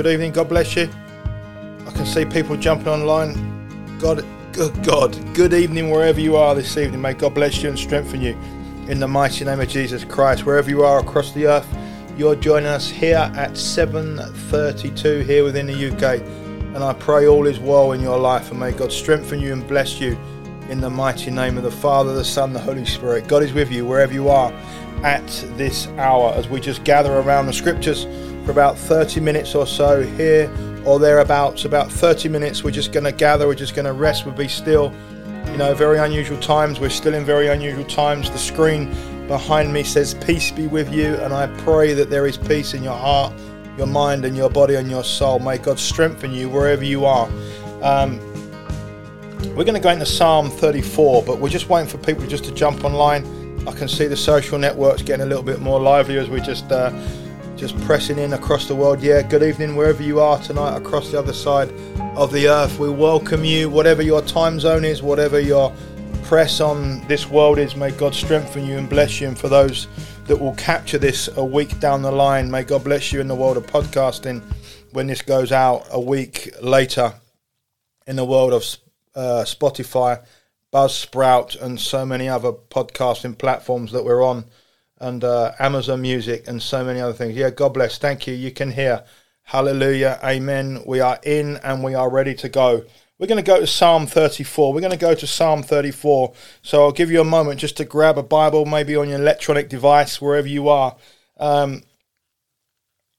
Good evening. God bless you. I can see people jumping online. God, good God. Good evening wherever you are this evening. May God bless you and strengthen you in the mighty name of Jesus Christ. Wherever you are across the earth, you're joining us here at 7:32 here within the UK. And I pray all is well in your life and may God strengthen you and bless you in the mighty name of the Father, the Son, the Holy Spirit. God is with you wherever you are at this hour as we just gather around the scriptures for about 30 minutes or so here or thereabouts. About 30 minutes, we're just going to gather, we're just going to rest, we'll be still. You know, very unusual times. We're still in very unusual times. The screen behind me says, Peace be with you, and I pray that there is peace in your heart, your mind, and your body and your soul. May God strengthen you wherever you are. Um, we're going to go into Psalm 34, but we're just waiting for people just to jump online. I can see the social networks getting a little bit more lively as we just uh, just pressing in across the world. Yeah, good evening wherever you are tonight across the other side of the earth. We welcome you, whatever your time zone is, whatever your press on this world is. May God strengthen you and bless you. And for those that will capture this a week down the line, may God bless you in the world of podcasting when this goes out a week later in the world of uh, Spotify, Buzzsprout, and so many other podcasting platforms that we're on, and uh, Amazon Music, and so many other things. Yeah, God bless. Thank you. You can hear. Hallelujah. Amen. We are in and we are ready to go. We're going to go to Psalm 34. We're going to go to Psalm 34. So I'll give you a moment just to grab a Bible, maybe on your electronic device, wherever you are. Um,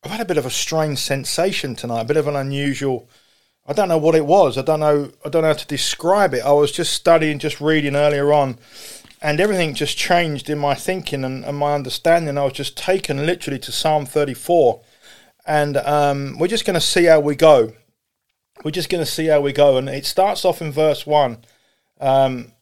I've had a bit of a strange sensation tonight, a bit of an unusual I don't know what it was. I don't know. I don't know how to describe it. I was just studying, just reading earlier on, and everything just changed in my thinking and, and my understanding. I was just taken literally to Psalm 34, and um, we're just going to see how we go. We're just going to see how we go, and it starts off in verse one. Um,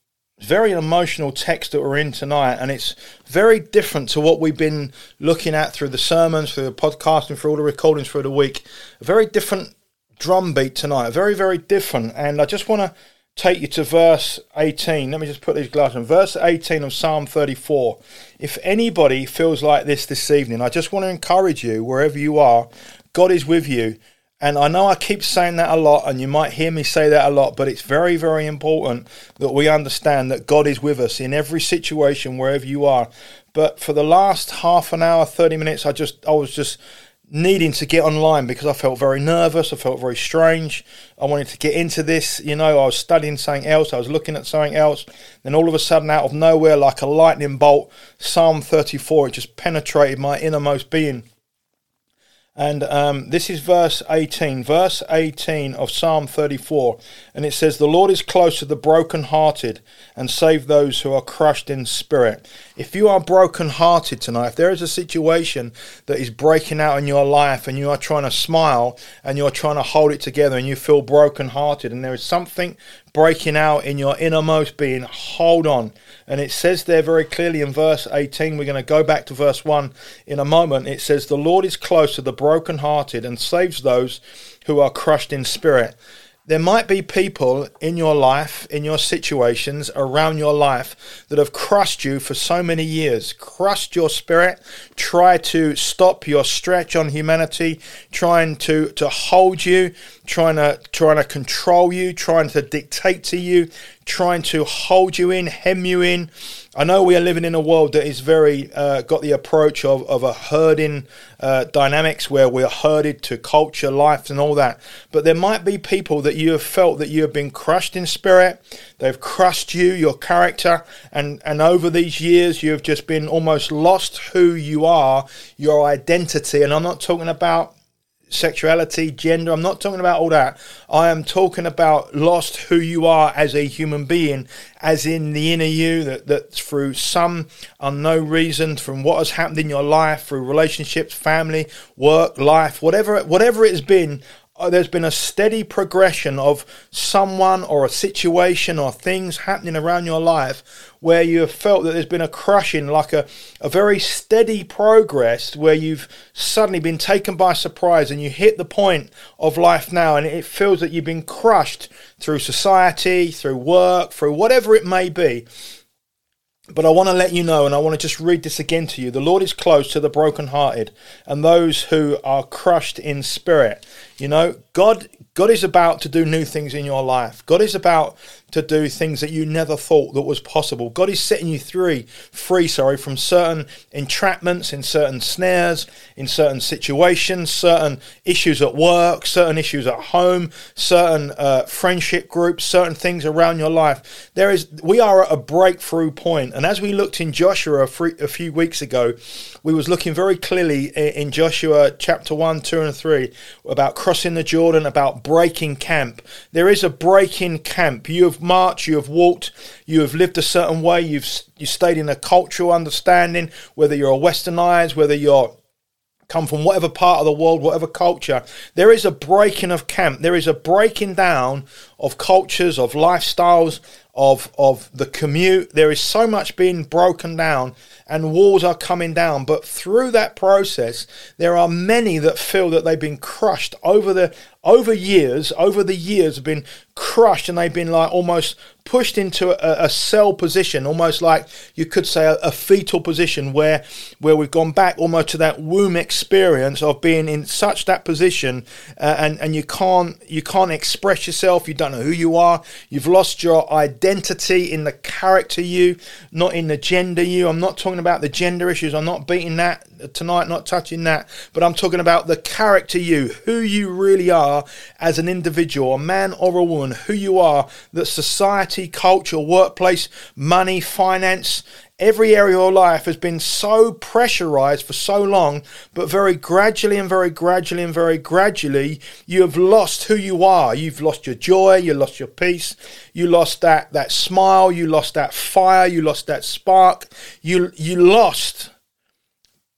very emotional text that we're in tonight, and it's very different to what we've been looking at through the sermons, through the podcasting, through all the recordings through the week. A very different drum beat tonight. Very, very different. And I just want to take you to verse 18. Let me just put these glasses on. Verse 18 of Psalm 34. If anybody feels like this this evening, I just want to encourage you, wherever you are, God is with you. And I know I keep saying that a lot, and you might hear me say that a lot, but it's very, very important that we understand that God is with us in every situation, wherever you are. But for the last half an hour, 30 minutes, I just, I was just needing to get online because I felt very nervous. I felt very strange. I wanted to get into this. You know, I was studying something else. I was looking at something else. Then all of a sudden, out of nowhere, like a lightning bolt, Psalm 34, it just penetrated my innermost being. And um, this is verse 18, verse 18 of Psalm 34. And it says, The Lord is close to the brokenhearted and save those who are crushed in spirit. If you are brokenhearted tonight, if there is a situation that is breaking out in your life and you are trying to smile and you're trying to hold it together and you feel brokenhearted and there is something breaking out in your innermost being, hold on. And it says there very clearly in verse 18, we're going to go back to verse 1 in a moment. It says, The Lord is close to the brokenhearted and saves those who are crushed in spirit there might be people in your life, in your situations, around your life that have crushed you for so many years, crushed your spirit, try to stop your stretch on humanity, trying to, to hold you, trying to trying to control you, trying to dictate to you, trying to hold you in, hem you in. I know we are living in a world that is very uh, got the approach of, of a herding uh, dynamics where we're herded to culture, life, and all that. But there might be people that you have felt that you have been crushed in spirit. They've crushed you, your character, and, and over these years you have just been almost lost who you are, your identity. And I'm not talking about sexuality, gender. I'm not talking about all that. I am talking about lost who you are as a human being, as in the inner you that, that through some unknown reason, from what has happened in your life, through relationships, family, work, life, whatever whatever it has been, Uh, there's been a steady progression of someone or a situation or things happening around your life where you have felt that there's been a crushing, like a, a very steady progress where you've suddenly been taken by surprise and you hit the point of life now and it feels that you've been crushed through society, through work, through whatever it may be. But I want to let you know, and I want to just read this again to you. The Lord is close to the brokenhearted and those who are crushed in spirit. You know, God God is about to do new things in your life. God is about to do things that you never thought that was possible. God is setting you free, free, sorry, from certain entrapments, in certain snares, in certain situations, certain issues at work, certain issues at home, certain uh, friendship groups, certain things around your life. There is, we are at a breakthrough point. and as we looked in Joshua a, few weeks ago, we was looking very clearly in Joshua chapter one, two, and three about crossing the Jordan, about breaking camp. There is a breaking camp. You have marched, you have walked, you have lived a certain way, you've you stayed in a cultural understanding, whether you're a westernized, whether you're come from whatever part of the world, whatever culture, there is a breaking of camp. There is a breaking down of cultures, of lifestyles, of of the commute. There is so much being broken down and walls are coming down. But through that process, there are many that feel that they've been crushed over the over years, over the years have been crushed and they've been like almost pushed into a, a cell position, almost like you could say a, a, fetal position where where we've gone back almost to that womb experience of being in such that position uh, and and you can't you can't express yourself, you don't know who you are, you've lost your identity in the character you, not in the gender you. I'm not talking about the gender issues. I'm not beating that tonight, not touching that, but I'm talking about the character you, who you really are as an individual, a man or a woman, who you are, that society, culture, workplace, money, finance, every area of your life has been so pressurized for so long, but very gradually and very gradually and very gradually, you have lost who you are. You've lost your joy, you lost your peace, you lost that, that smile, you lost that fire, you lost that spark, you, you lost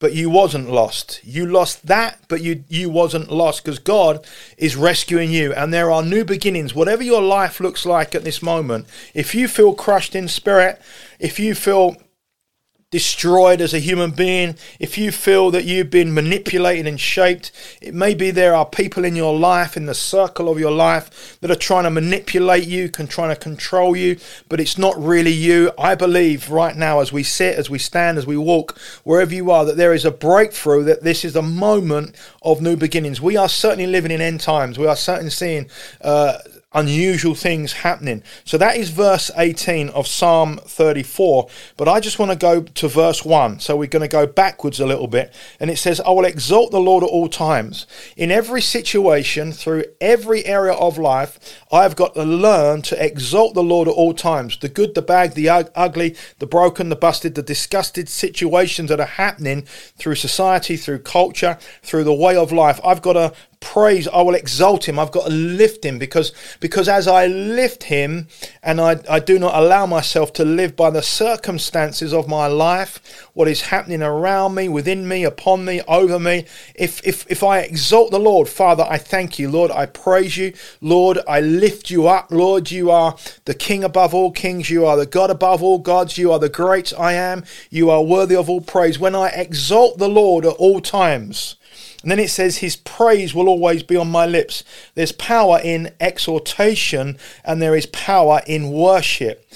but you wasn't lost. You lost that, but you you wasn't lost because God is rescuing you and there are new beginnings. Whatever your life looks like at this moment, if you feel crushed in spirit, if you feel destroyed as a human being, if you feel that you've been manipulated and shaped, it may be there are people in your life, in the circle of your life, that are trying to manipulate you, can trying to control you, but it's not really you. I believe right now, as we sit, as we stand, as we walk, wherever you are, that there is a breakthrough, that this is a moment of new beginnings. We are certainly living in end times. We are certainly seeing uh, unusual things happening. So that is verse 18 of Psalm 34. But I just want to go to verse 1. So we're going to go backwards a little bit. And it says, I will exalt the Lord at all times. In every situation, through every area of life, I've got to learn to exalt the Lord at all times. The good, the bad, the ugly, the broken, the busted, the disgusted situations that are happening through society, through culture, through the way of life. I've got to praise i will exalt him. I've got to lift him because because as i lift him and i i do not allow myself to live by the circumstances of my life what is happening around me within me upon me over me if if if i exalt the lord father i thank you. Lord i praise you. Lord i lift you up. Lord you are the king above all kings. You are the god above all gods. You are the great i am. You are worthy of all praise. When i exalt the lord at all times and then it says, His praise will always be on my lips. There's power in exhortation and there is power in worship.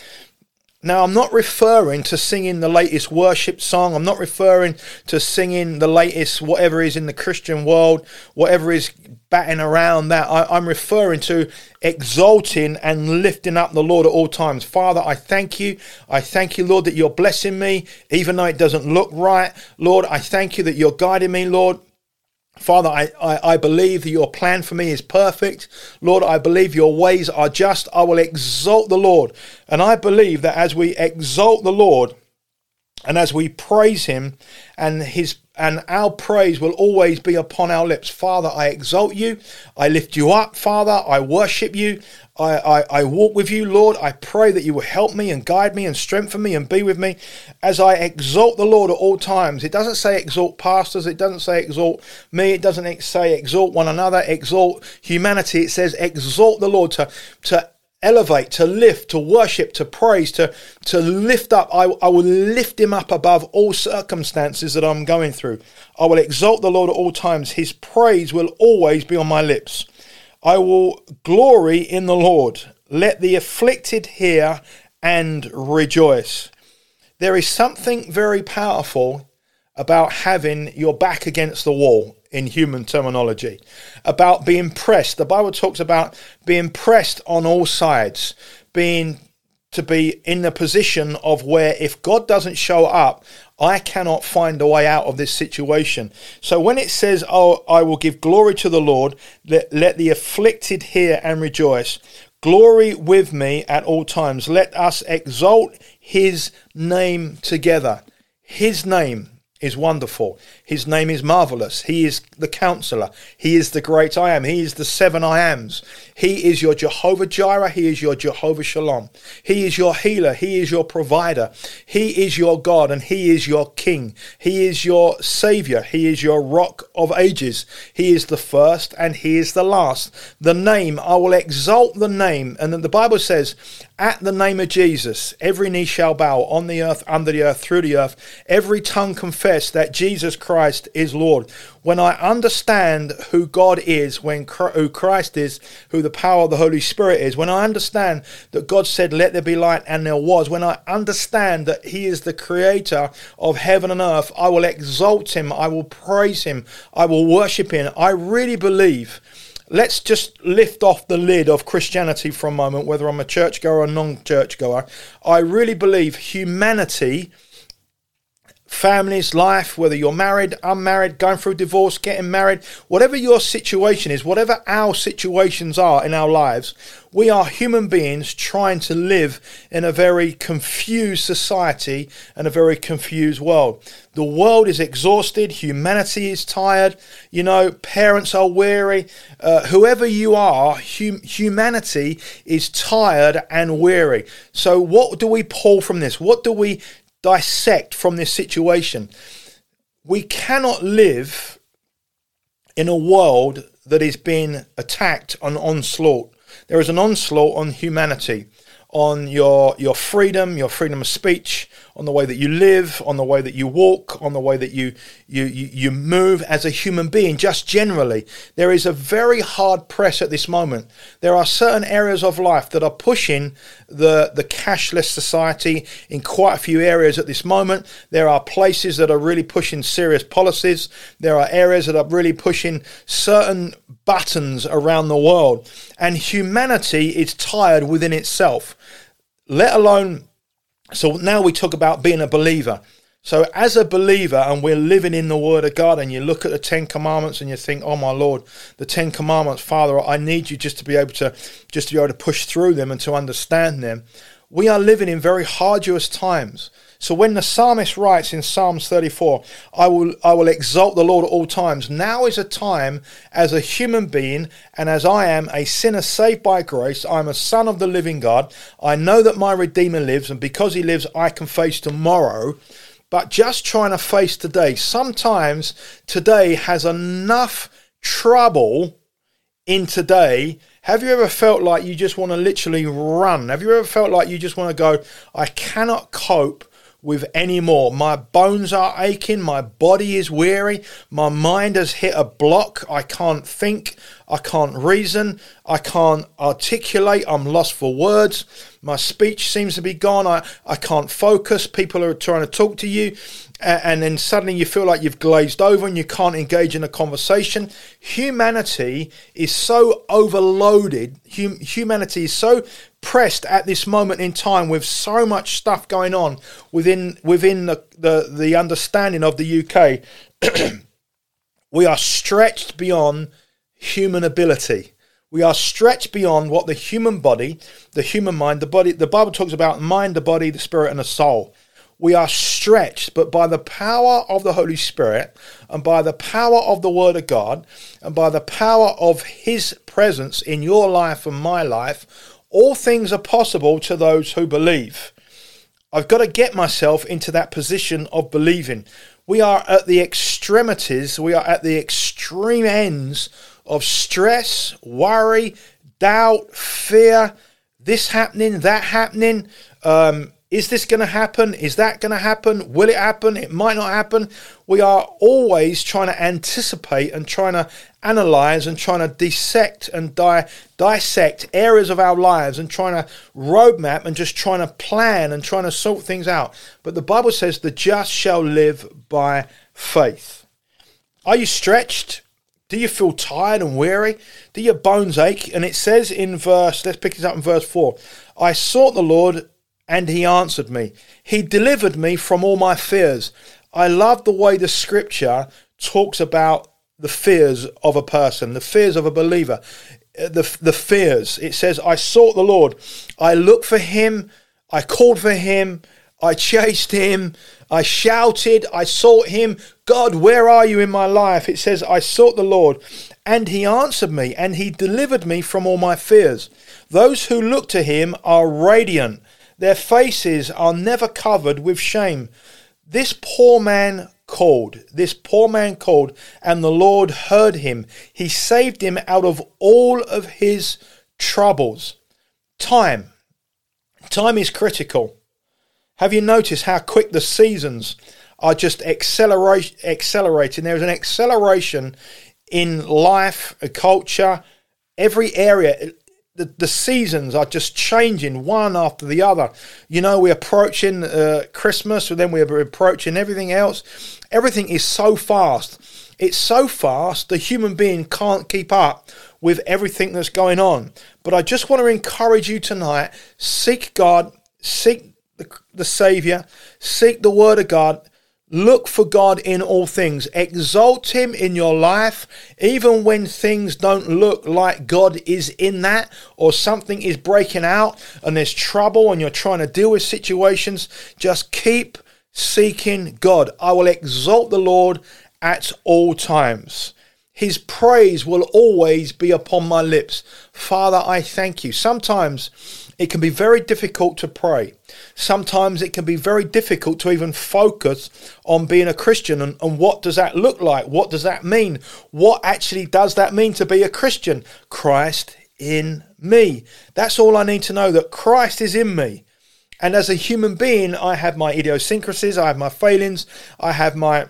Now, I'm not referring to singing the latest worship song. I'm not referring to singing the latest whatever is in the Christian world, whatever is batting around that. I, am referring to exalting and lifting up the Lord at all times. Father, I thank you. I thank you, Lord, that you're blessing me, even though it doesn't look right. Lord, I thank you that you're guiding me, Lord. Father, I, I, I, believe that your plan for me is perfect. Lord, I believe your ways are just. I will exalt the Lord. And I believe that as we exalt the Lord and as we praise him and his and our praise will always be upon our lips. Father, I exalt you. I lift you up, Father. I worship you. I, I, I, walk with you, Lord. I pray that you will help me and guide me and strengthen me and be with me as I exalt the Lord at all times. It doesn't say exalt pastors, it doesn't say exalt me, it doesn't say exalt one another, exalt humanity. It says exalt the Lord to, to elevate, to lift, to worship, to praise, to, to lift up. I, I will lift him up above all circumstances that I'm going through. I will exalt the Lord at all times. His praise will always be on my lips. I will glory in the Lord. Let the afflicted hear and rejoice. there is something very powerful about having your back against the wall in human terminology, about being pressed. The Bible talks about being pressed on all sides, being to be in the position of where if God doesn't show up, I cannot find a way out of this situation. So when it says, Oh, I will give glory to the Lord, let, let the afflicted hear and rejoice. Glory with me at all times. Let us exalt his name together. His name is wonderful. His name is marvelous. He is the counselor. He is the great I am. He is the seven I ams. He is your Jehovah Jireh. He is your Jehovah Shalom. He is your healer. He is your provider. He is your God and he is your king. He is your savior. He is your rock of ages. He is the first and he is the last. The name, I will exalt the name. And then the Bible says, at the name of Jesus, every knee shall bow on the earth, under the earth, through the earth. Every tongue confess that Jesus Christ is Lord. When I understand who God is, when who Christ is, who the power of the Holy Spirit is, when I understand that God said, "Let there be light," and there was, when I understand that He is the Creator of heaven and earth, I will exalt Him. I will praise Him. I will worship Him. I really believe let's just lift off the lid of Christianity for a moment, whether I'm a churchgoer or non churchgoer. I really believe humanity families, life, whether you're married, unmarried, going through divorce, getting married, whatever your situation is, whatever our situations are in our lives, we are human beings trying to live in a very confused society and a very confused world. The world is exhausted, humanity is tired, you know, parents are weary. Uh, whoever you are, hum- humanity is tired and weary. So, what do we pull from this? What do we dissect from this situation. We cannot live in a world that is being attacked on onslaught. There is an onslaught on humanity on your your freedom, your freedom of speech, on the way that you live, on the way that you walk, on the way that you you you, move as a human being. Just generally, there is a very hard press at this moment. There are certain areas of life that are pushing the the cashless society in quite a few areas at this moment. There are places that are really pushing serious policies. There are areas that are really pushing certain buttons around the world, and humanity is tired within itself let alone. So now we talk about being a believer. So, as a believer, and we're living in the Word of God, and you look at the Ten Commandments and you think, "Oh my Lord, the Ten Commandments, Father, I need you just to be able to just to be able to push through them and to understand them." We are living in very arduous times. So when the psalmist writes in Psalms 34, I will, I will exalt the Lord at all times, now is a time as a human being and as I am a sinner saved by grace, I'm a son of the living God. I know that my Redeemer lives, and because he lives, I can face tomorrow. But just trying to face today, sometimes today has enough trouble in today have you ever felt like you just want to literally run? Have you ever felt like you just want to go, I cannot cope with any more. My bones are aching, my body is weary, my mind has hit a block. I can't think, I can't reason, I can't articulate, I'm lost for words. My speech seems to be gone, I, I can't focus. People are trying to talk to you, and then suddenly you feel like you've glazed over and you can't engage in a conversation. Humanity is so overloaded, hum- humanity is so pressed at this moment in time with so much stuff going on within within the, the, the understanding of the UK. we are stretched beyond human ability. We are stretched beyond what the human body, the human mind, the body, the Bible talks about mind, the body, the spirit, and the soul. We are stretched, but by the power of the Holy Spirit and by the power of the Word of God and by the power of His presence in your life and my life, all things are possible to those who believe. I've got to get myself into that position of believing. We are at the extremities, we are at the extreme ends of stress, worry, doubt, fear, this happening, that happening. Um, Is this going to happen? Is that going to happen? Will it happen? It might not happen. We are always trying to anticipate and trying to analyze and trying to dissect and di- dissect areas of our lives and trying to roadmap and just trying to plan and trying to sort things out. But the Bible says the just shall live by faith. Are you stretched? Do you feel tired and weary? Do your bones ache? And it says in verse, let's pick this up in verse 4 I sought the Lord and he answered me. He delivered me from all my fears. I love the way the scripture talks about the fears of a person, the fears of a believer. Uh, the, the fears. It says, I sought the Lord. I looked for him. I called for him. I chased him. I shouted. I sought him. God, where are you in my life? It says, I sought the Lord. And he answered me, and he delivered me from all my fears. Those who look to him are radiant their faces are never covered with shame. This poor man called, this poor man called, and the Lord heard him. He saved him out of all of his troubles. Time. Time is critical. Have you noticed how quick the seasons are just accelerate, accelerating? There is an acceleration in life, a culture, every area the, the seasons are just changing one after the other. You know, we're approaching uh, Christmas, and then we're approaching everything else. Everything is so fast. It's so fast, the human being can't keep up with everything that's going on. But I just want to encourage you tonight seek God, seek the, the Savior, seek the Word of God Look for God in all things. Exalt Him in your life, even when things don't look like God is in that, or something is breaking out and there's trouble and you're trying to deal with situations. Just keep seeking God. I will exalt the Lord at all times. His praise will always be upon my lips. Father, I thank you. Sometimes it can be very difficult to pray. Sometimes it can be very difficult to even focus on being a Christian and, and what does that look like? What does that mean? What actually does that mean to be a Christian? Christ in me. That's all I need to know that Christ is in me. And as a human being, I have my idiosyncrasies, I have my failings, I have my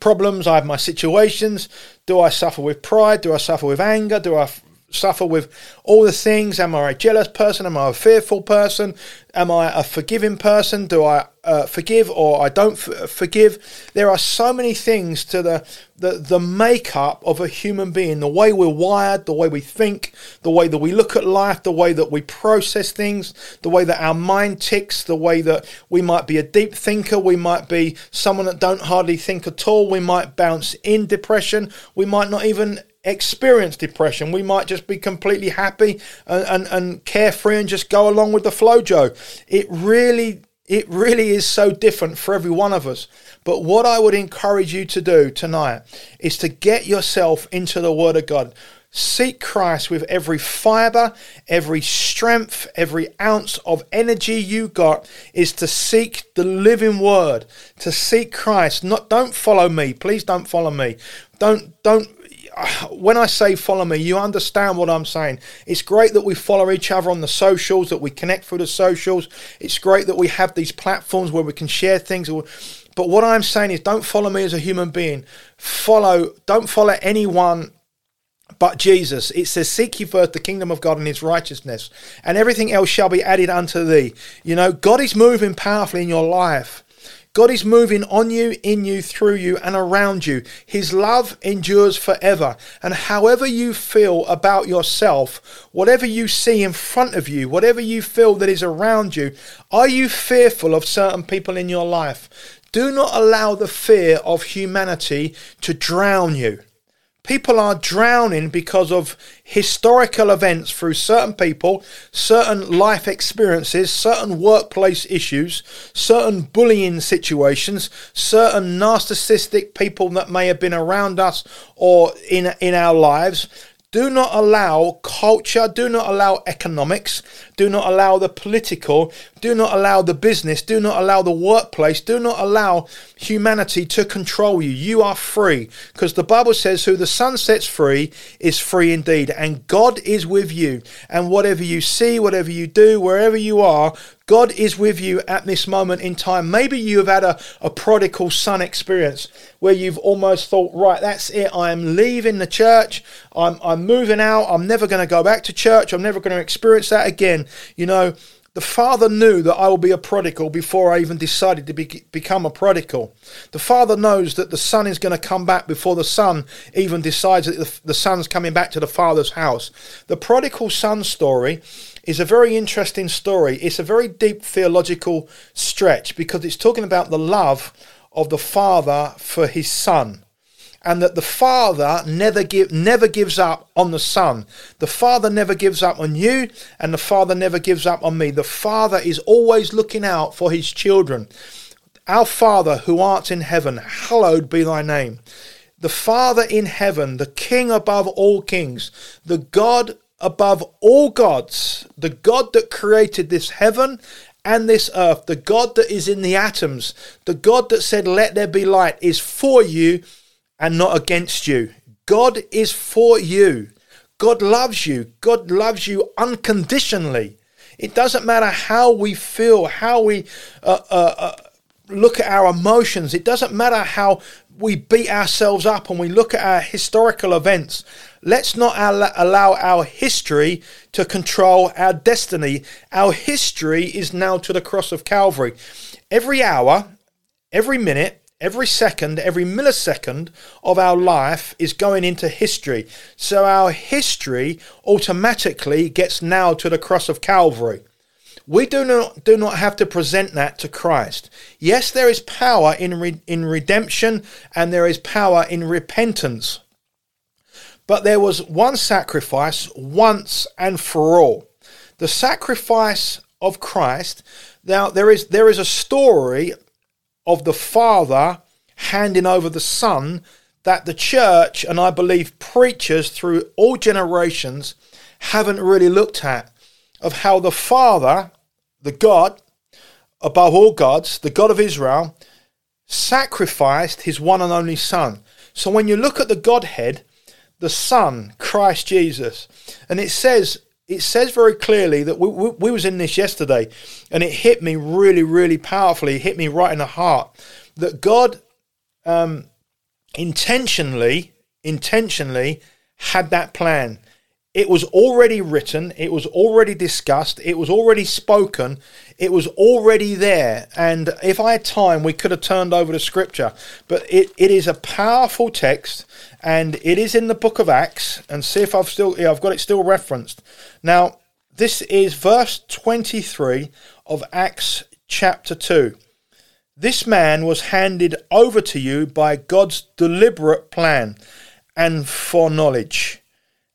problems, I have my situations. Do I suffer with pride? Do I suffer with anger? Do I suffer with all the things. Am I a jealous person? Am I a fearful person? Am I a forgiving person? Do I uh, forgive or I don't f- forgive? There are so many things to the, the the makeup of a human being. The way we're wired, the way we think, the way that we look at life, the way that we process things, the way that our mind ticks, the way that we might be a deep thinker, we might be someone that don't hardly think at all. We might bounce in depression. We might not even experience depression. We might just be completely happy and, and, and carefree and just go along with the flow, Joe. It really it really is so different for every one of us. But what I would encourage you to do tonight is to get yourself into the Word of God. Seek Christ with every fiber, every strength, every ounce of energy you got is to seek the living word, to seek Christ. Not don't follow me. Please don't follow me. Don't don't when I say follow me, you understand what I'm saying. It's great that we follow each other on the socials, that we connect through the socials. It's great that we have these platforms where we can share things. But what I'm saying is, don't follow me as a human being. Follow, don't follow anyone but Jesus. It says, Seek ye first the kingdom of God and his righteousness, and everything else shall be added unto thee. You know, God is moving powerfully in your life. God is moving on you, in you, through you, and around you. His love endures forever. And however you feel about yourself, whatever you see in front of you, whatever you feel that is around you, are you fearful of certain people in your life? Do not allow the fear of humanity to drown you. People are drowning because of historical events through certain people, certain life experiences, certain workplace issues, certain bullying situations, certain narcissistic people that may have been around us or in, in our lives do not allow culture, do not allow economics, do not allow the political, do not allow the business, do not allow the workplace, do not allow humanity to control you. You are free because the Bible says, Who the Son sets free is free indeed. And God is with you. And whatever you see, whatever you do, wherever you are, God is with you at this moment in time. Maybe you have had a, a prodigal son experience where you've almost thought, right, that's it. I am leaving the church. I'm, I'm moving out. I'm never going to go back to church. I'm never going to experience that again. You know, the Father knew that I will be a prodigal before I even decided to be, become a prodigal. The Father knows that the Son is going to come back before the Son even decides that the, the Son's coming back to the Father's house. The prodigal son story is a very interesting story. It's a very deep theological stretch because it's talking about the love of the Father for his Son. And that the Father never give, never gives up on the Son. The Father never gives up on you, and the Father never gives up on me. The Father is always looking out for his children. Our Father who art in heaven, hallowed be thy name. The Father in heaven, the King above all kings, the God above all gods, the God that created this heaven and this earth, the God that is in the atoms, the God that said, Let there be light, is for you and not against you. God is for you. God loves you. God loves you unconditionally. It doesn't matter how we feel, how we uh, uh, uh, look at our emotions. It doesn't matter how we beat ourselves up and we look at our historical events. Let's not allow our history to control our destiny. Our history is now to the cross of Calvary. Every hour, every minute, every second, every millisecond of our life is going into history. So our history automatically gets now to the cross of Calvary. We do not do not have to present that to Christ. Yes, there is power in re, in redemption and there is power in repentance. But there was one sacrifice once and for all. The sacrifice of Christ. Now there is there is a story of the Father handing over the Son that the church and I believe preachers through all generations haven't really looked at of how the Father, the God above all gods, the God of Israel, sacrificed his one and only Son. So when you look at the Godhead, the Son, Christ Jesus. And it says it says very clearly that we, we, we, was in this yesterday and it hit me really, really powerfully. It hit me right in the heart that God um, intentionally, intentionally had that plan. It was already written, it was already discussed, it was already spoken, it was already there. And if I had time, we could have turned over to scripture. But it, it is a powerful text and it is in the book of Acts. And see if I've still, yeah, I've got it still referenced. Now, this is verse 23 of Acts chapter 2. This man was handed over to you by God's deliberate plan and foreknowledge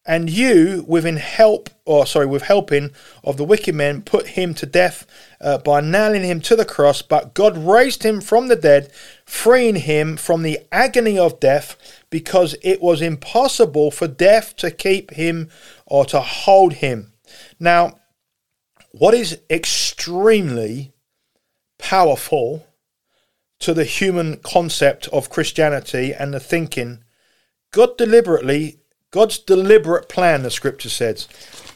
and you, within help, or sorry, with helping of the wicked men, put him to death uh, by nailing him to the cross. But God raised him from the dead, freeing him from the agony of death, because it was impossible for death to keep him or to hold him. Now, what is extremely powerful to the human concept of Christianity and the thinking, God deliberately God's deliberate plan, the scripture says.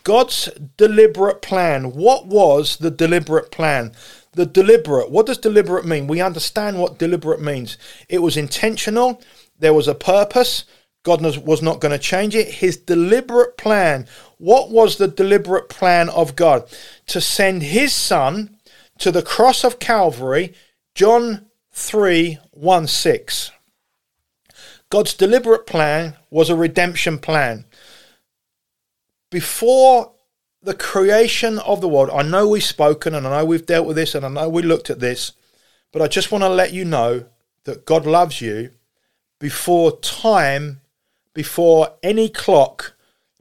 God's deliberate plan. What was the deliberate plan? The deliberate. What does deliberate mean? We understand what deliberate means. It was intentional. There was a purpose. God was not going to change it. His deliberate plan. What was the deliberate plan of God? To send his son to the cross of Calvary. John 3 1 6. God's deliberate plan was a redemption plan. Before the creation of the world, I know we've spoken and I know we've dealt with this and I know we looked at this, but I just want to let you know that God loves you before time, before any clock,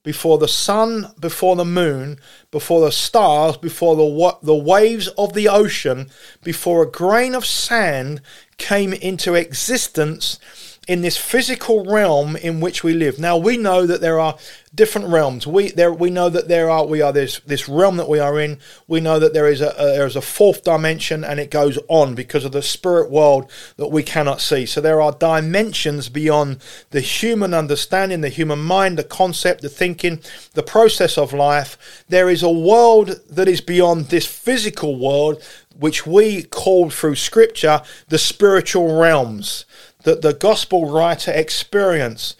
before the sun, before the moon, before the stars, before the the waves of the ocean, before a grain of sand came into existence in this physical realm in which we live. Now we know that there are different realms. We there we know that there are we are this this realm that we are in. We know that there is a, a there is a fourth dimension and it goes on because of the spirit world that we cannot see. So there are dimensions beyond the human understanding, the human mind, the concept, the thinking, the process of life. There is a world that is beyond this physical world which we call through scripture the spiritual realms that the gospel writer experienced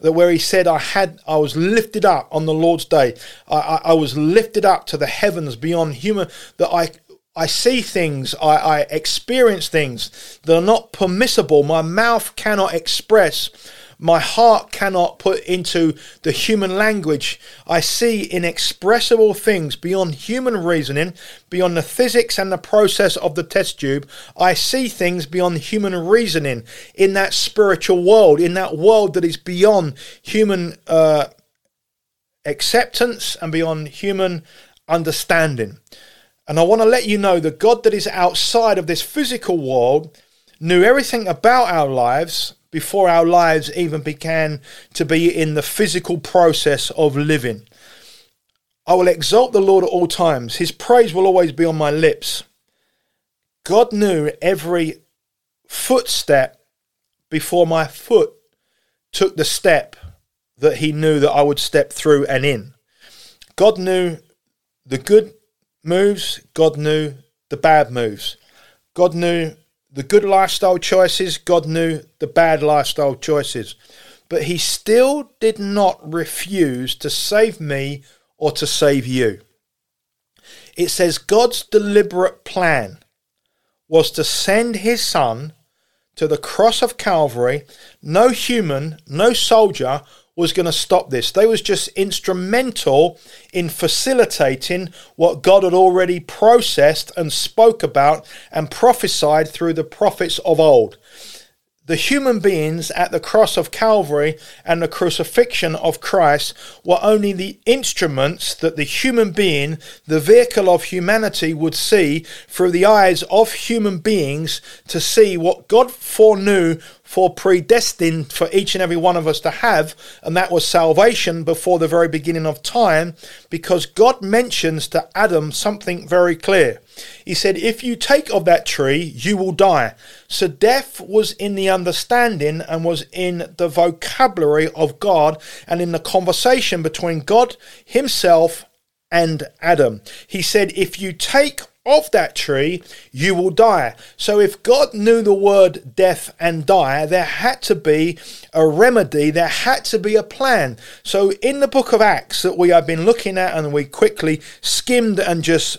that where he said i had i was lifted up on the lord's day. I, I, I, was lifted up to the heavens beyond human that i i see things I, I experience things that are not permissible. My mouth cannot express my heart cannot put into the human language. I see inexpressible things beyond human reasoning, beyond the physics and the process of the test tube. I see things beyond human reasoning in that spiritual world, in that world that is beyond human uh, acceptance and beyond human understanding. And I want to let you know the God that is outside of this physical world knew everything about our lives before our lives even began to be in the physical process of living. I will exalt the Lord at all times. His praise will always be on my lips. God knew every footstep before my foot took the step that He knew that I would step through and in. God knew the good moves, God knew the bad moves. God knew the good lifestyle choices, God knew the bad lifestyle choices. But he still did not refuse to save me or to save you. It says God's deliberate plan was to send his son to the cross of Calvary. No human, no soldier was going to stop this. They was just instrumental in facilitating what God had already processed and spoke about and prophesied through the prophets of old the human beings at the cross of Calvary and the crucifixion of Christ were only the instruments that the human being, the vehicle of humanity, would see through the eyes of human beings to see what God foreknew for predestined for each and every one of us to have, and that was salvation before the very beginning of time, because God mentions to Adam something very clear. He said, If you take of that tree, you will die. So death was in the understanding and was in the vocabulary of God and in the conversation between God Himself and Adam. He said, If you take of that tree, you will die. So, if God knew the word death and die, there had to be a remedy, there had to be a plan. So, in the book of Acts that we have been looking at and we quickly skimmed and just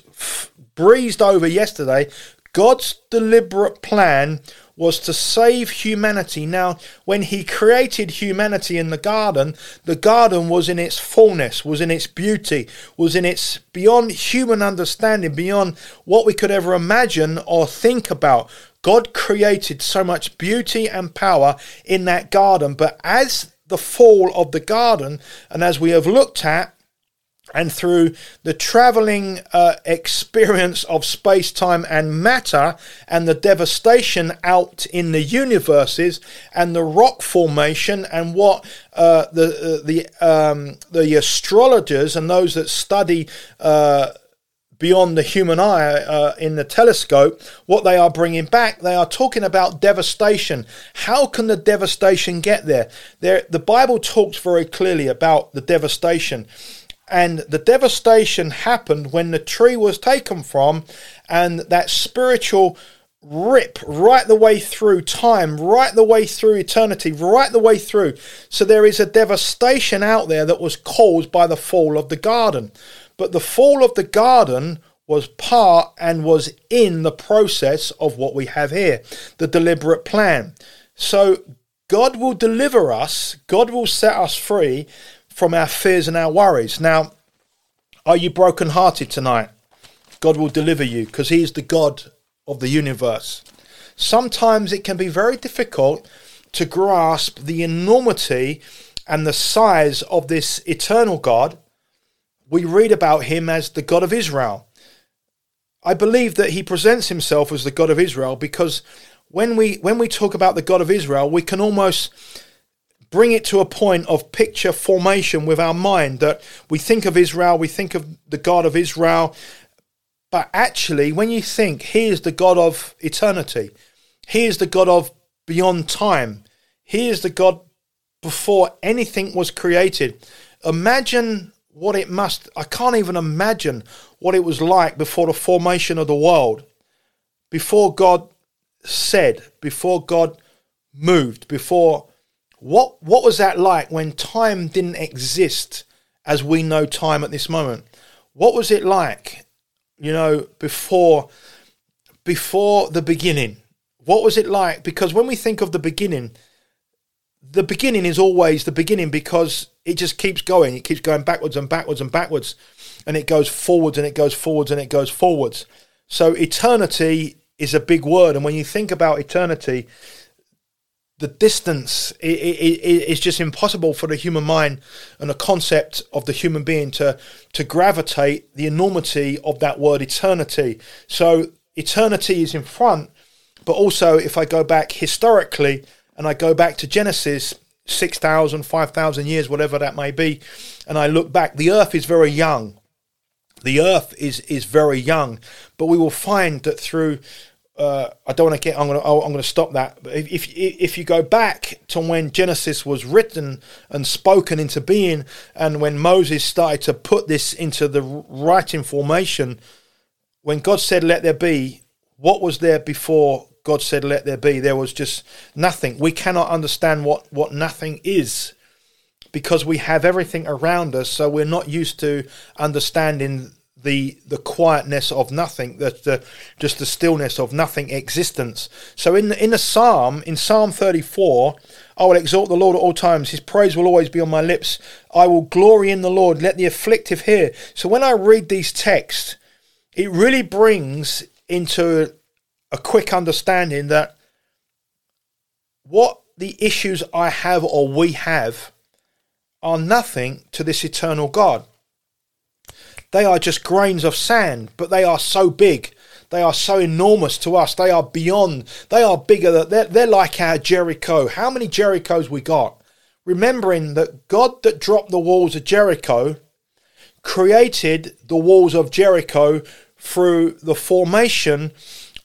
breezed over yesterday, God's deliberate plan was to save humanity. Now, when he created humanity in the garden, the garden was in its fullness, was in its beauty, was in its beyond human understanding, beyond what we could ever imagine or think about. God created so much beauty and power in that garden, but as the fall of the garden, and as we have looked at, and through the traveling uh, experience of space, time, and matter, and the devastation out in the universes, and the rock formation, and what uh, the uh, the um, the astrologers and those that study uh, beyond the human eye uh, in the telescope, what they are bringing back, they are talking about devastation. How can the devastation get there? there the Bible talks very clearly about the devastation and the devastation happened when the tree was taken from, and that spiritual rip right the way through time, right the way through eternity, right the way through. So there is a devastation out there that was caused by the fall of the garden. But the fall of the garden was part and was in the process of what we have here the deliberate plan. So God will deliver us, God will set us free from our fears and our worries. Now, are you brokenhearted tonight? God will deliver you because He is the God of the universe. Sometimes it can be very difficult to grasp the enormity and the size of this eternal God. We read about Him as the God of Israel. I believe that He presents Himself as the God of Israel because when we when we talk about the God of Israel, we can almost bring it to a point of picture formation with our mind that we think of Israel, we think of the God of Israel, but actually, when you think He is the God of eternity, He is the God of beyond time, He is the God before anything was created. Imagine what it must, I can't even imagine what it was like before the formation of the world, before God said, before God moved, before what what was that like when time didn't exist as we know time at this moment? What was it like, you know, before before the beginning? What was it like? Because when we think of the beginning, the beginning is always the beginning because it just keeps going. It keeps going backwards and backwards and backwards, and it goes forwards and it goes forwards and it goes forwards. So eternity is a big word, and when you think about eternity, the distance it, it, it, just impossible for the human mind and the concept of the human being to to gravitate the enormity of that word eternity. So eternity is in front, but also if I go back historically and I go back to Genesis 6,000, 5,000 years, whatever that may be, and I look back, the earth is very young. The earth is, is very young, but we will find that through uh, I don't want to get. I'm going to. I'm to stop that. But if, if if you go back to when Genesis was written and spoken into being, and when Moses started to put this into the writing formation, when God said, "Let there be," what was there before God said, "Let there be"? There was just nothing. We cannot understand what what nothing is because we have everything around us, so we're not used to understanding the the quietness of nothing, the, the just the stillness of nothing existence. So in the, in the psalm, in Psalm 34, I will exalt the Lord at all times. His praise will always be on my lips. I will glory in the Lord. Let the afflictive hear. So when I read these texts, it really brings into a quick understanding that what the issues I have or we have are nothing to this eternal God. They are just grains of sand, but they are so big. They are so enormous to us. They are beyond. They are bigger. They're, they're like our Jericho. How many Jerichos we got? Remembering that God that dropped the walls of Jericho created the walls of Jericho through the formation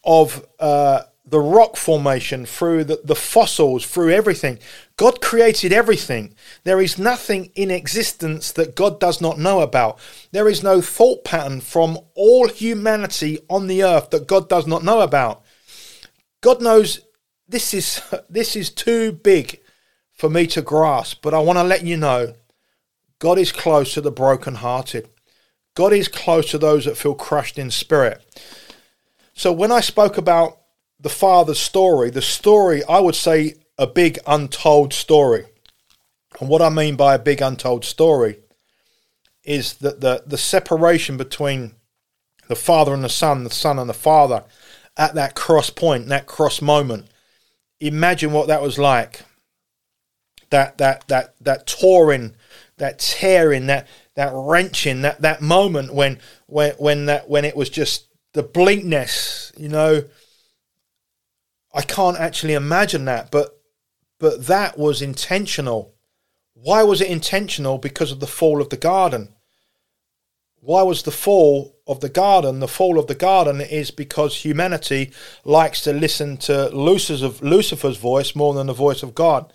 of uh, the rock formation, through the, the fossils, through everything. God created everything. There is nothing in existence that God does not know about. There is no thought pattern from all humanity on the earth that God does not know about. God knows this is this is too big for me to grasp, but I want to let you know God is close to the brokenhearted. God is close to those that feel crushed in spirit. So when I spoke about the father's story, the story, I would say, a big untold story. And what I mean by a big untold story is that the, the separation between the father and the son, the son and the father, at that cross point, that cross moment. Imagine what that was like. That that that that that tearing, that that wrenching, that that moment when when when that when it was just the bleakness, you know, I can't actually imagine that, but but that was intentional. Why was it intentional? Because of the fall of the garden. Why was the fall of the garden? The fall of the garden is because humanity likes to listen to Lucifer's, Lucifer's voice more than the voice of God.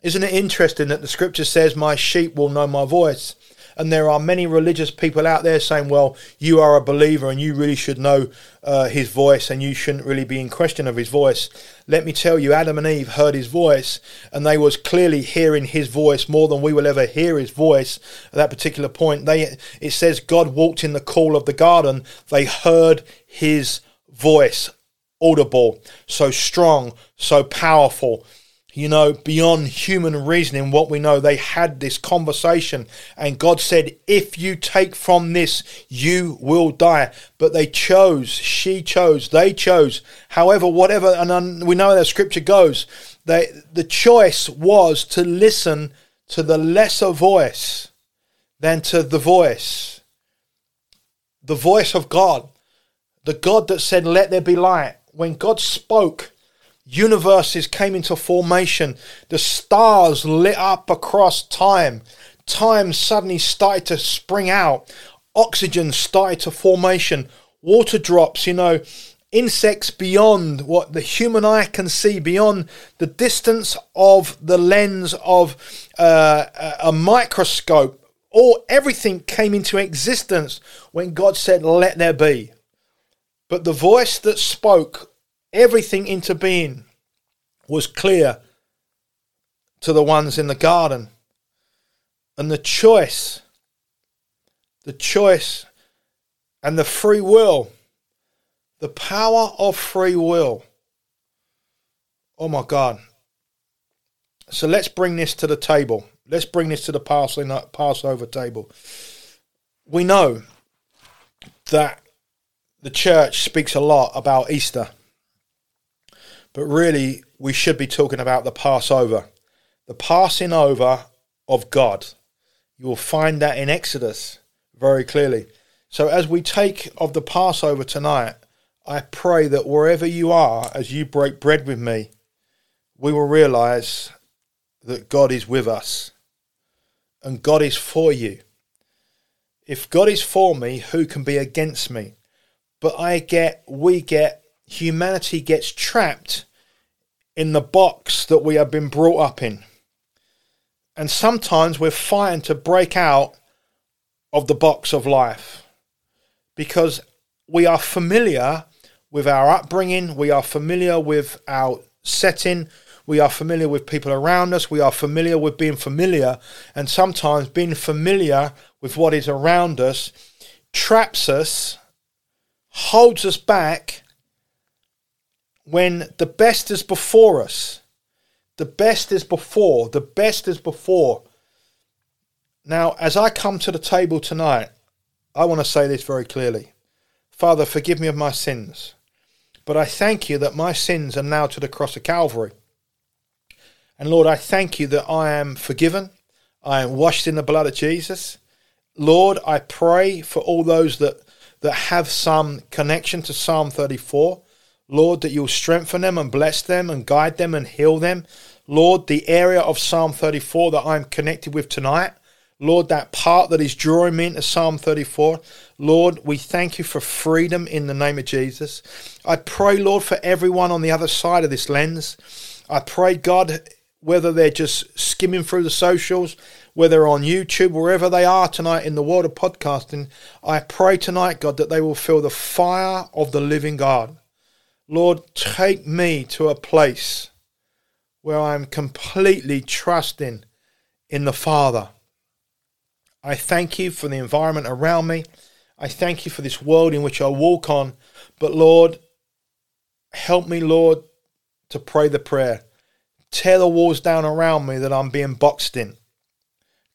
Isn't it interesting that the scripture says, My sheep will know my voice? And there are many religious people out there saying, well, you are a believer and you really should know uh, his voice and you shouldn't really be in question of his voice. Let me tell you, Adam and Eve heard his voice and they was clearly hearing his voice more than we will ever hear his voice at that particular point. They, it says God walked in the cool of the garden. They heard his voice audible, so strong, so powerful you know, beyond human reasoning, what we know, they had this conversation, and God said, If you take from this, you will die. But they chose, she chose, they chose. However, whatever, and um, we know the scripture goes, they, the choice was to listen to the lesser voice than to the voice, the voice of God, the God that said, Let there be light. When God spoke, universes came into formation, the stars lit up across time, time suddenly started to spring out, oxygen started to formation, water drops, you know, insects beyond what the human eye can see, beyond the distance of the lens of uh, a microscope. All everything came into existence when God said, "Let there be." But the voice that spoke everything into being was clear to the ones in the garden. And the choice, the choice and the free will the power of free will. Oh my God. So let's bring this to the table. Let's bring this to the Passover table. We know that the church speaks a lot about Easter, but really we should be talking about the Passover, the passing over of God. You will find that in Exodus very clearly. So as we take of the Passover tonight, I pray that wherever you are, as you break bread with me, we will realize that God is with us and God is for you. If God is for me, who can be against me? But I get, we get, humanity gets trapped in the box that we have been brought up in. And sometimes we're fighting to break out of the box of life because we are familiar with our upbringing, we are familiar with our setting, we are familiar with people around us, we are familiar with being familiar, and sometimes being familiar with what is around us traps us, holds us back when the best is before us. The best is before, the best is before. Now, as I come to the table tonight, I want to say this very clearly. Father, forgive me of my sins. But I thank you that my sins are now to the cross of Calvary. And Lord, I thank you that I am forgiven. I am washed in the blood of Jesus. Lord, I pray for all those that, that have some connection to Psalm 34. Lord, that you'll strengthen them and bless them and guide them and heal them. Lord, the area of Psalm 34 that I'm connected with tonight, Lord, that part that is drawing me into Psalm 34, Lord, we thank you for freedom in the name of Jesus. I pray, Lord, for everyone on the other side of this lens. I pray, God, whether they're just skimming through the socials, whether on YouTube, wherever they are tonight in the world of podcasting, I pray tonight, God, that they will feel the fire of the living God. Lord, take me to a place where I'm completely trusting in the Father I thank you for the environment around me. I thank you for this world in which I walk on. But Lord, help me, Lord, to pray the prayer. Tear the walls down around me that I'm being boxed in.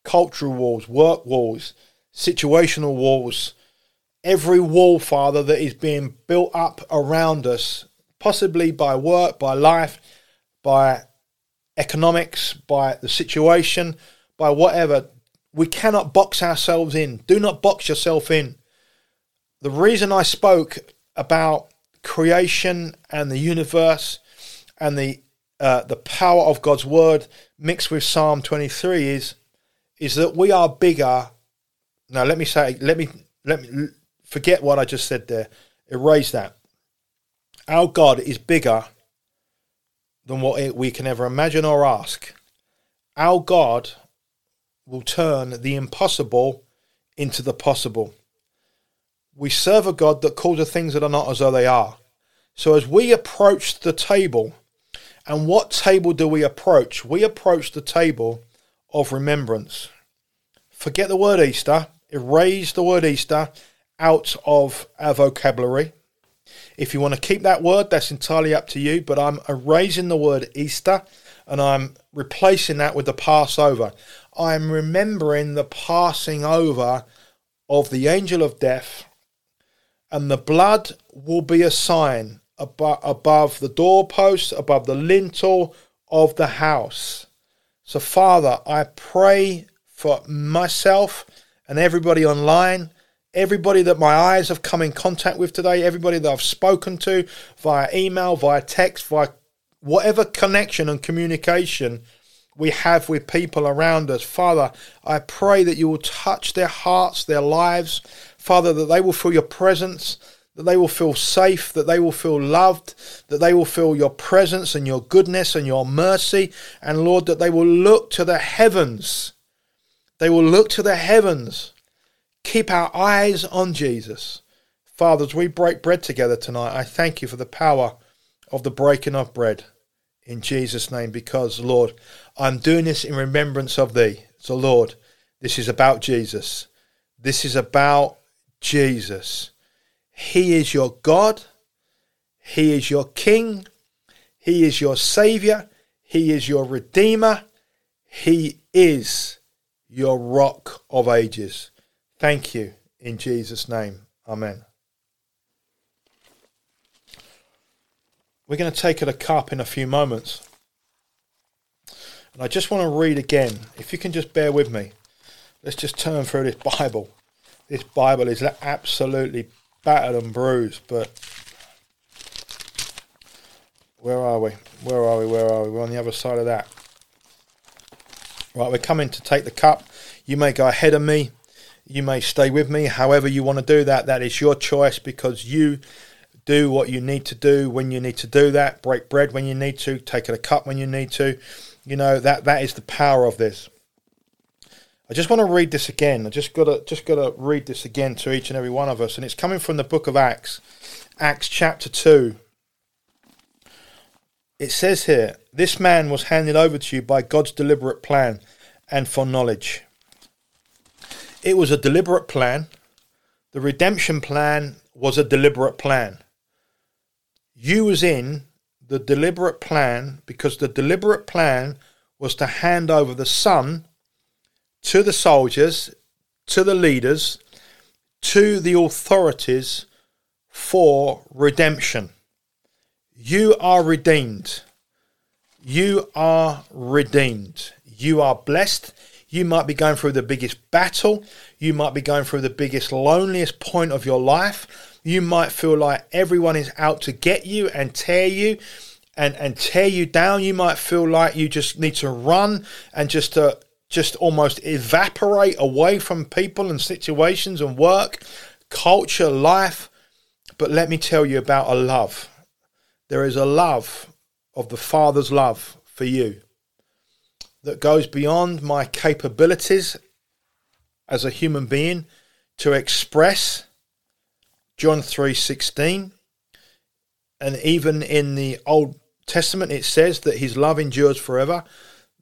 Cultural walls, work walls, situational walls. Every wall, Father, that is being built up around us, possibly by work, by life, by economics, by the situation, by whatever. We cannot box ourselves in. Do not box yourself in. The reason I spoke about creation and the universe and the uh, the power of God's word mixed with Psalm 23 is is that we are bigger. Now let me say let me let me forget what I just said there. Erase that. Our God is bigger than what we can ever imagine or ask. Our God will turn the impossible into the possible. We serve a God that calls the things that are not as though they are. So as we approach the table, and what table do we approach? We approach the table of remembrance. Forget the word Easter, erase the word Easter out of our vocabulary. If you want to keep that word, that's entirely up to you, but I'm erasing the word Easter and I'm replacing that with the Passover. I'm remembering the passing over of the angel of death, and the blood will be a sign above the doorpost, above the lintel of the house. So, Father, I pray for myself and everybody online, everybody that my eyes have come in contact with today, everybody that I've spoken to via email, via text, via whatever connection and communication we have with people around us. Father, I pray that you will touch their hearts, their lives. Father, that they will feel your presence, that they will feel safe, that they will feel loved, that they will feel your presence and your goodness and your mercy. And Lord, that they will look to the heavens. They will look to the heavens. Keep our eyes on Jesus. Father, as we break bread together tonight, I thank you for the power of the breaking of bread in Jesus' name, because, Lord, I'm doing this in remembrance of thee. So, Lord, this is about Jesus. This is about Jesus. He is your God. He is your King. He is your Savior. He is your Redeemer. He is your Rock of Ages. Thank you in Jesus' name. Amen. We're going to take at a cup in a few moments. And I just want to read again. If you can just bear with me. Let's just turn through this Bible. This Bible is absolutely battered and bruised, but where are we? Where are we? Where are we? We're on the other side of that. Right, we're coming to take the cup. You may go ahead of me. You may stay with me. However, you want to do that, that is your choice because you do what you need to do when you need to do that. Break bread when you need to. Take it a cup when you need to. You know that that is the power of this. I just want to read this again. I just gotta just gotta read this again to each and every one of us, and it's coming from the book of Acts, Acts chapter two. It says here, this man was handed over to you by God's deliberate plan and foreknowledge. It was a deliberate plan. The redemption plan was a deliberate plan. You was in the deliberate plan because the deliberate plan was to hand over the son to the soldiers, to the leaders, to the authorities for redemption. You are redeemed. You are redeemed. You are blessed. You might be going through the biggest battle. You might be going through the biggest, loneliest point of your life. You might feel like everyone is out to get you and tear you and, and tear you down. You might feel like you just need to run and just to just almost evaporate away from people and situations and work, culture, life. But let me tell you about a love. There is a love of the Father's love for you that goes beyond my capabilities as a human being to express John 3:16 and even in the Old Testament it says that his love endures forever.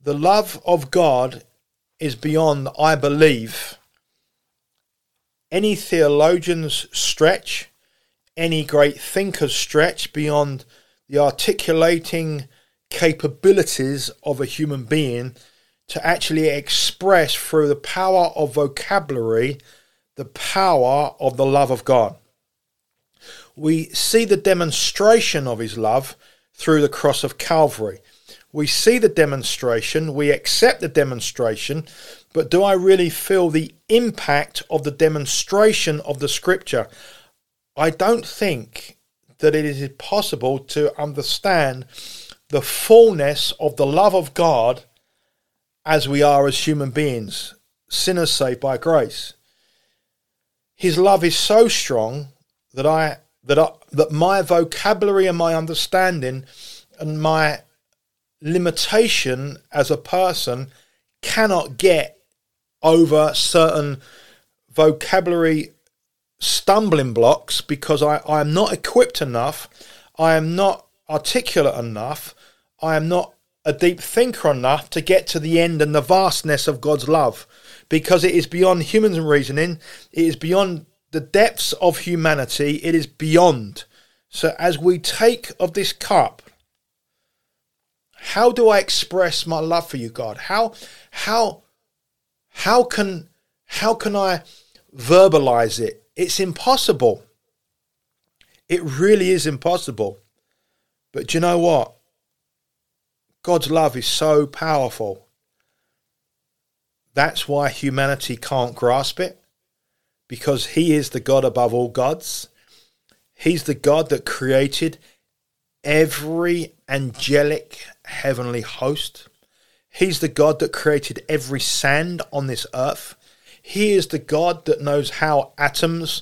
The love of God is beyond, I believe, any theologian's stretch, any great thinker's stretch beyond the articulating capabilities of a human being to actually express through the power of vocabulary the power of the love of God. We see the demonstration of his love through the cross of Calvary we see the demonstration, we accept the demonstration, but do I really feel the impact of the demonstration of the scripture? I don't think that it is possible to understand the fullness of the love of God as we are as human beings, sinners saved by grace. His love is so strong that I that I, that my vocabulary and my understanding and my limitation as a person cannot get over certain vocabulary stumbling blocks because I, I am not equipped enough, I am not articulate enough, I am not a deep thinker enough to get to the end and the vastness of God's love because it is beyond human reasoning, it is beyond the depths of humanity, it is beyond. So as we take of this cup, how do I express my love for you, God? How how how can how can I verbalize it? It's impossible. It really is impossible. But do you know what? God's love is so powerful. That's why humanity can't grasp it. Because he is the God above all gods. He's the God that created every angelic heavenly host. He's the God that created every sand on this earth. He is the God that knows how atoms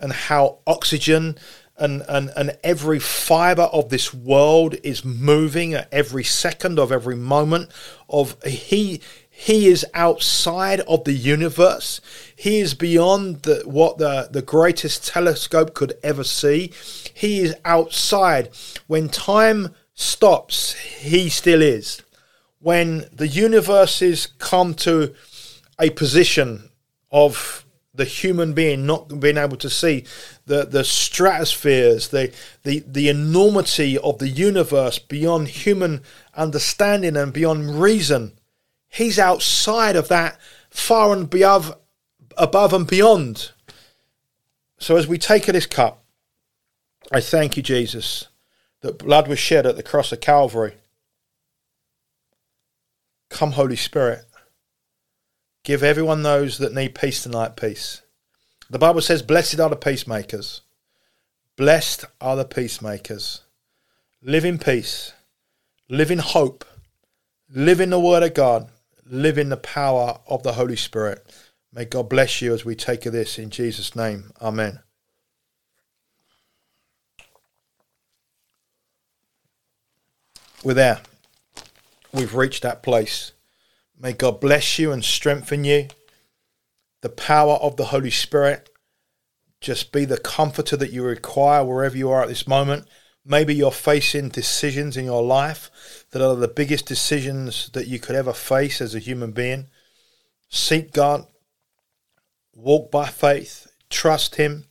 and how oxygen and, and, and every fiber of this world is moving at every second of every moment of he he is outside of the universe. He is beyond the, what the, the greatest telescope could ever see. He is outside. When time stops, he still is. When the universes come to a position of the human being not being able to see the, the stratospheres, the, the, the enormity of the universe beyond human understanding and beyond reason, He's outside of that, far and above, above and beyond. So as we take this cup, I thank you, Jesus, that blood was shed at the cross of Calvary. Come, Holy Spirit. Give everyone those that need peace tonight peace. The Bible says, Blessed are the peacemakers. Blessed are the peacemakers. Live in peace. Live in hope. Live in the Word of God live in the power of the Holy Spirit. May God bless you as we take of this in Jesus' name. Amen. We're there. We've reached that place. May God bless you and strengthen you. The power of the Holy Spirit just be the comforter that you require wherever you are at this moment. Maybe you're facing decisions in your life that are the biggest decisions that you could ever face as a human being. Seek God, walk by faith, trust Him.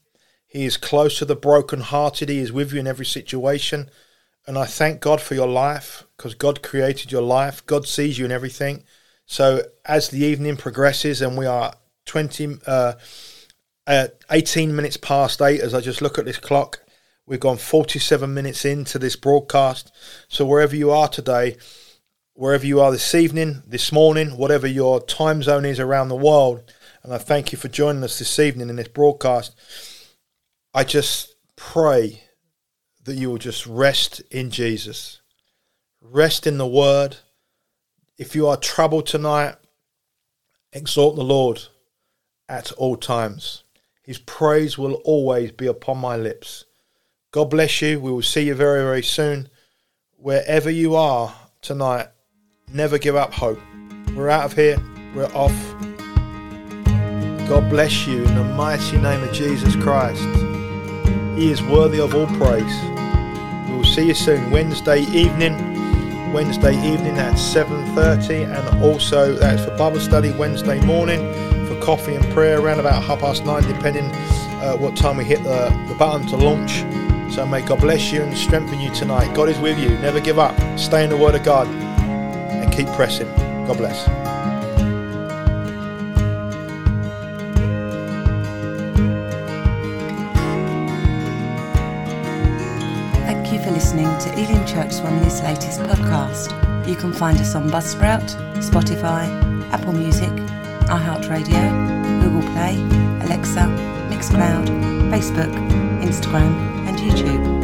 He is close to the brokenhearted, He is with you in every situation. And I thank God for your life because God created your life, God sees you in everything. So as the evening progresses and we are 20, uh, uh, 18 minutes past 8 as I just look at this clock, We've gone 47 minutes into this broadcast. So, wherever you are today, wherever you are this evening, this morning, whatever your time zone is around the world, and I thank you for joining us this evening in this broadcast. I just pray that you will just rest in Jesus, rest in the Word. If you are troubled tonight, exalt the Lord at all times. His praise will always be upon my lips. God bless you. We will see you very, very soon. Wherever you are tonight, never give up hope. We're out of here. We're off. God bless you in the mighty name of Jesus Christ. He is worthy of all praise. We will see you soon. Wednesday evening. Wednesday evening at 7.30 and also that's for Bible study Wednesday morning for coffee and prayer around about half past nine depending uh, what time we hit the, the button to launch. So may God bless you and strengthen you tonight. God is with you. Never give up. Stay in the Word of God and keep pressing. God bless. Listening to Elim Church Swanley's latest podcast. You can find us on Buzzsprout, Spotify, Apple Music, iHeartRadio, Google Play, Alexa, Mixcloud, Facebook, Instagram, and YouTube.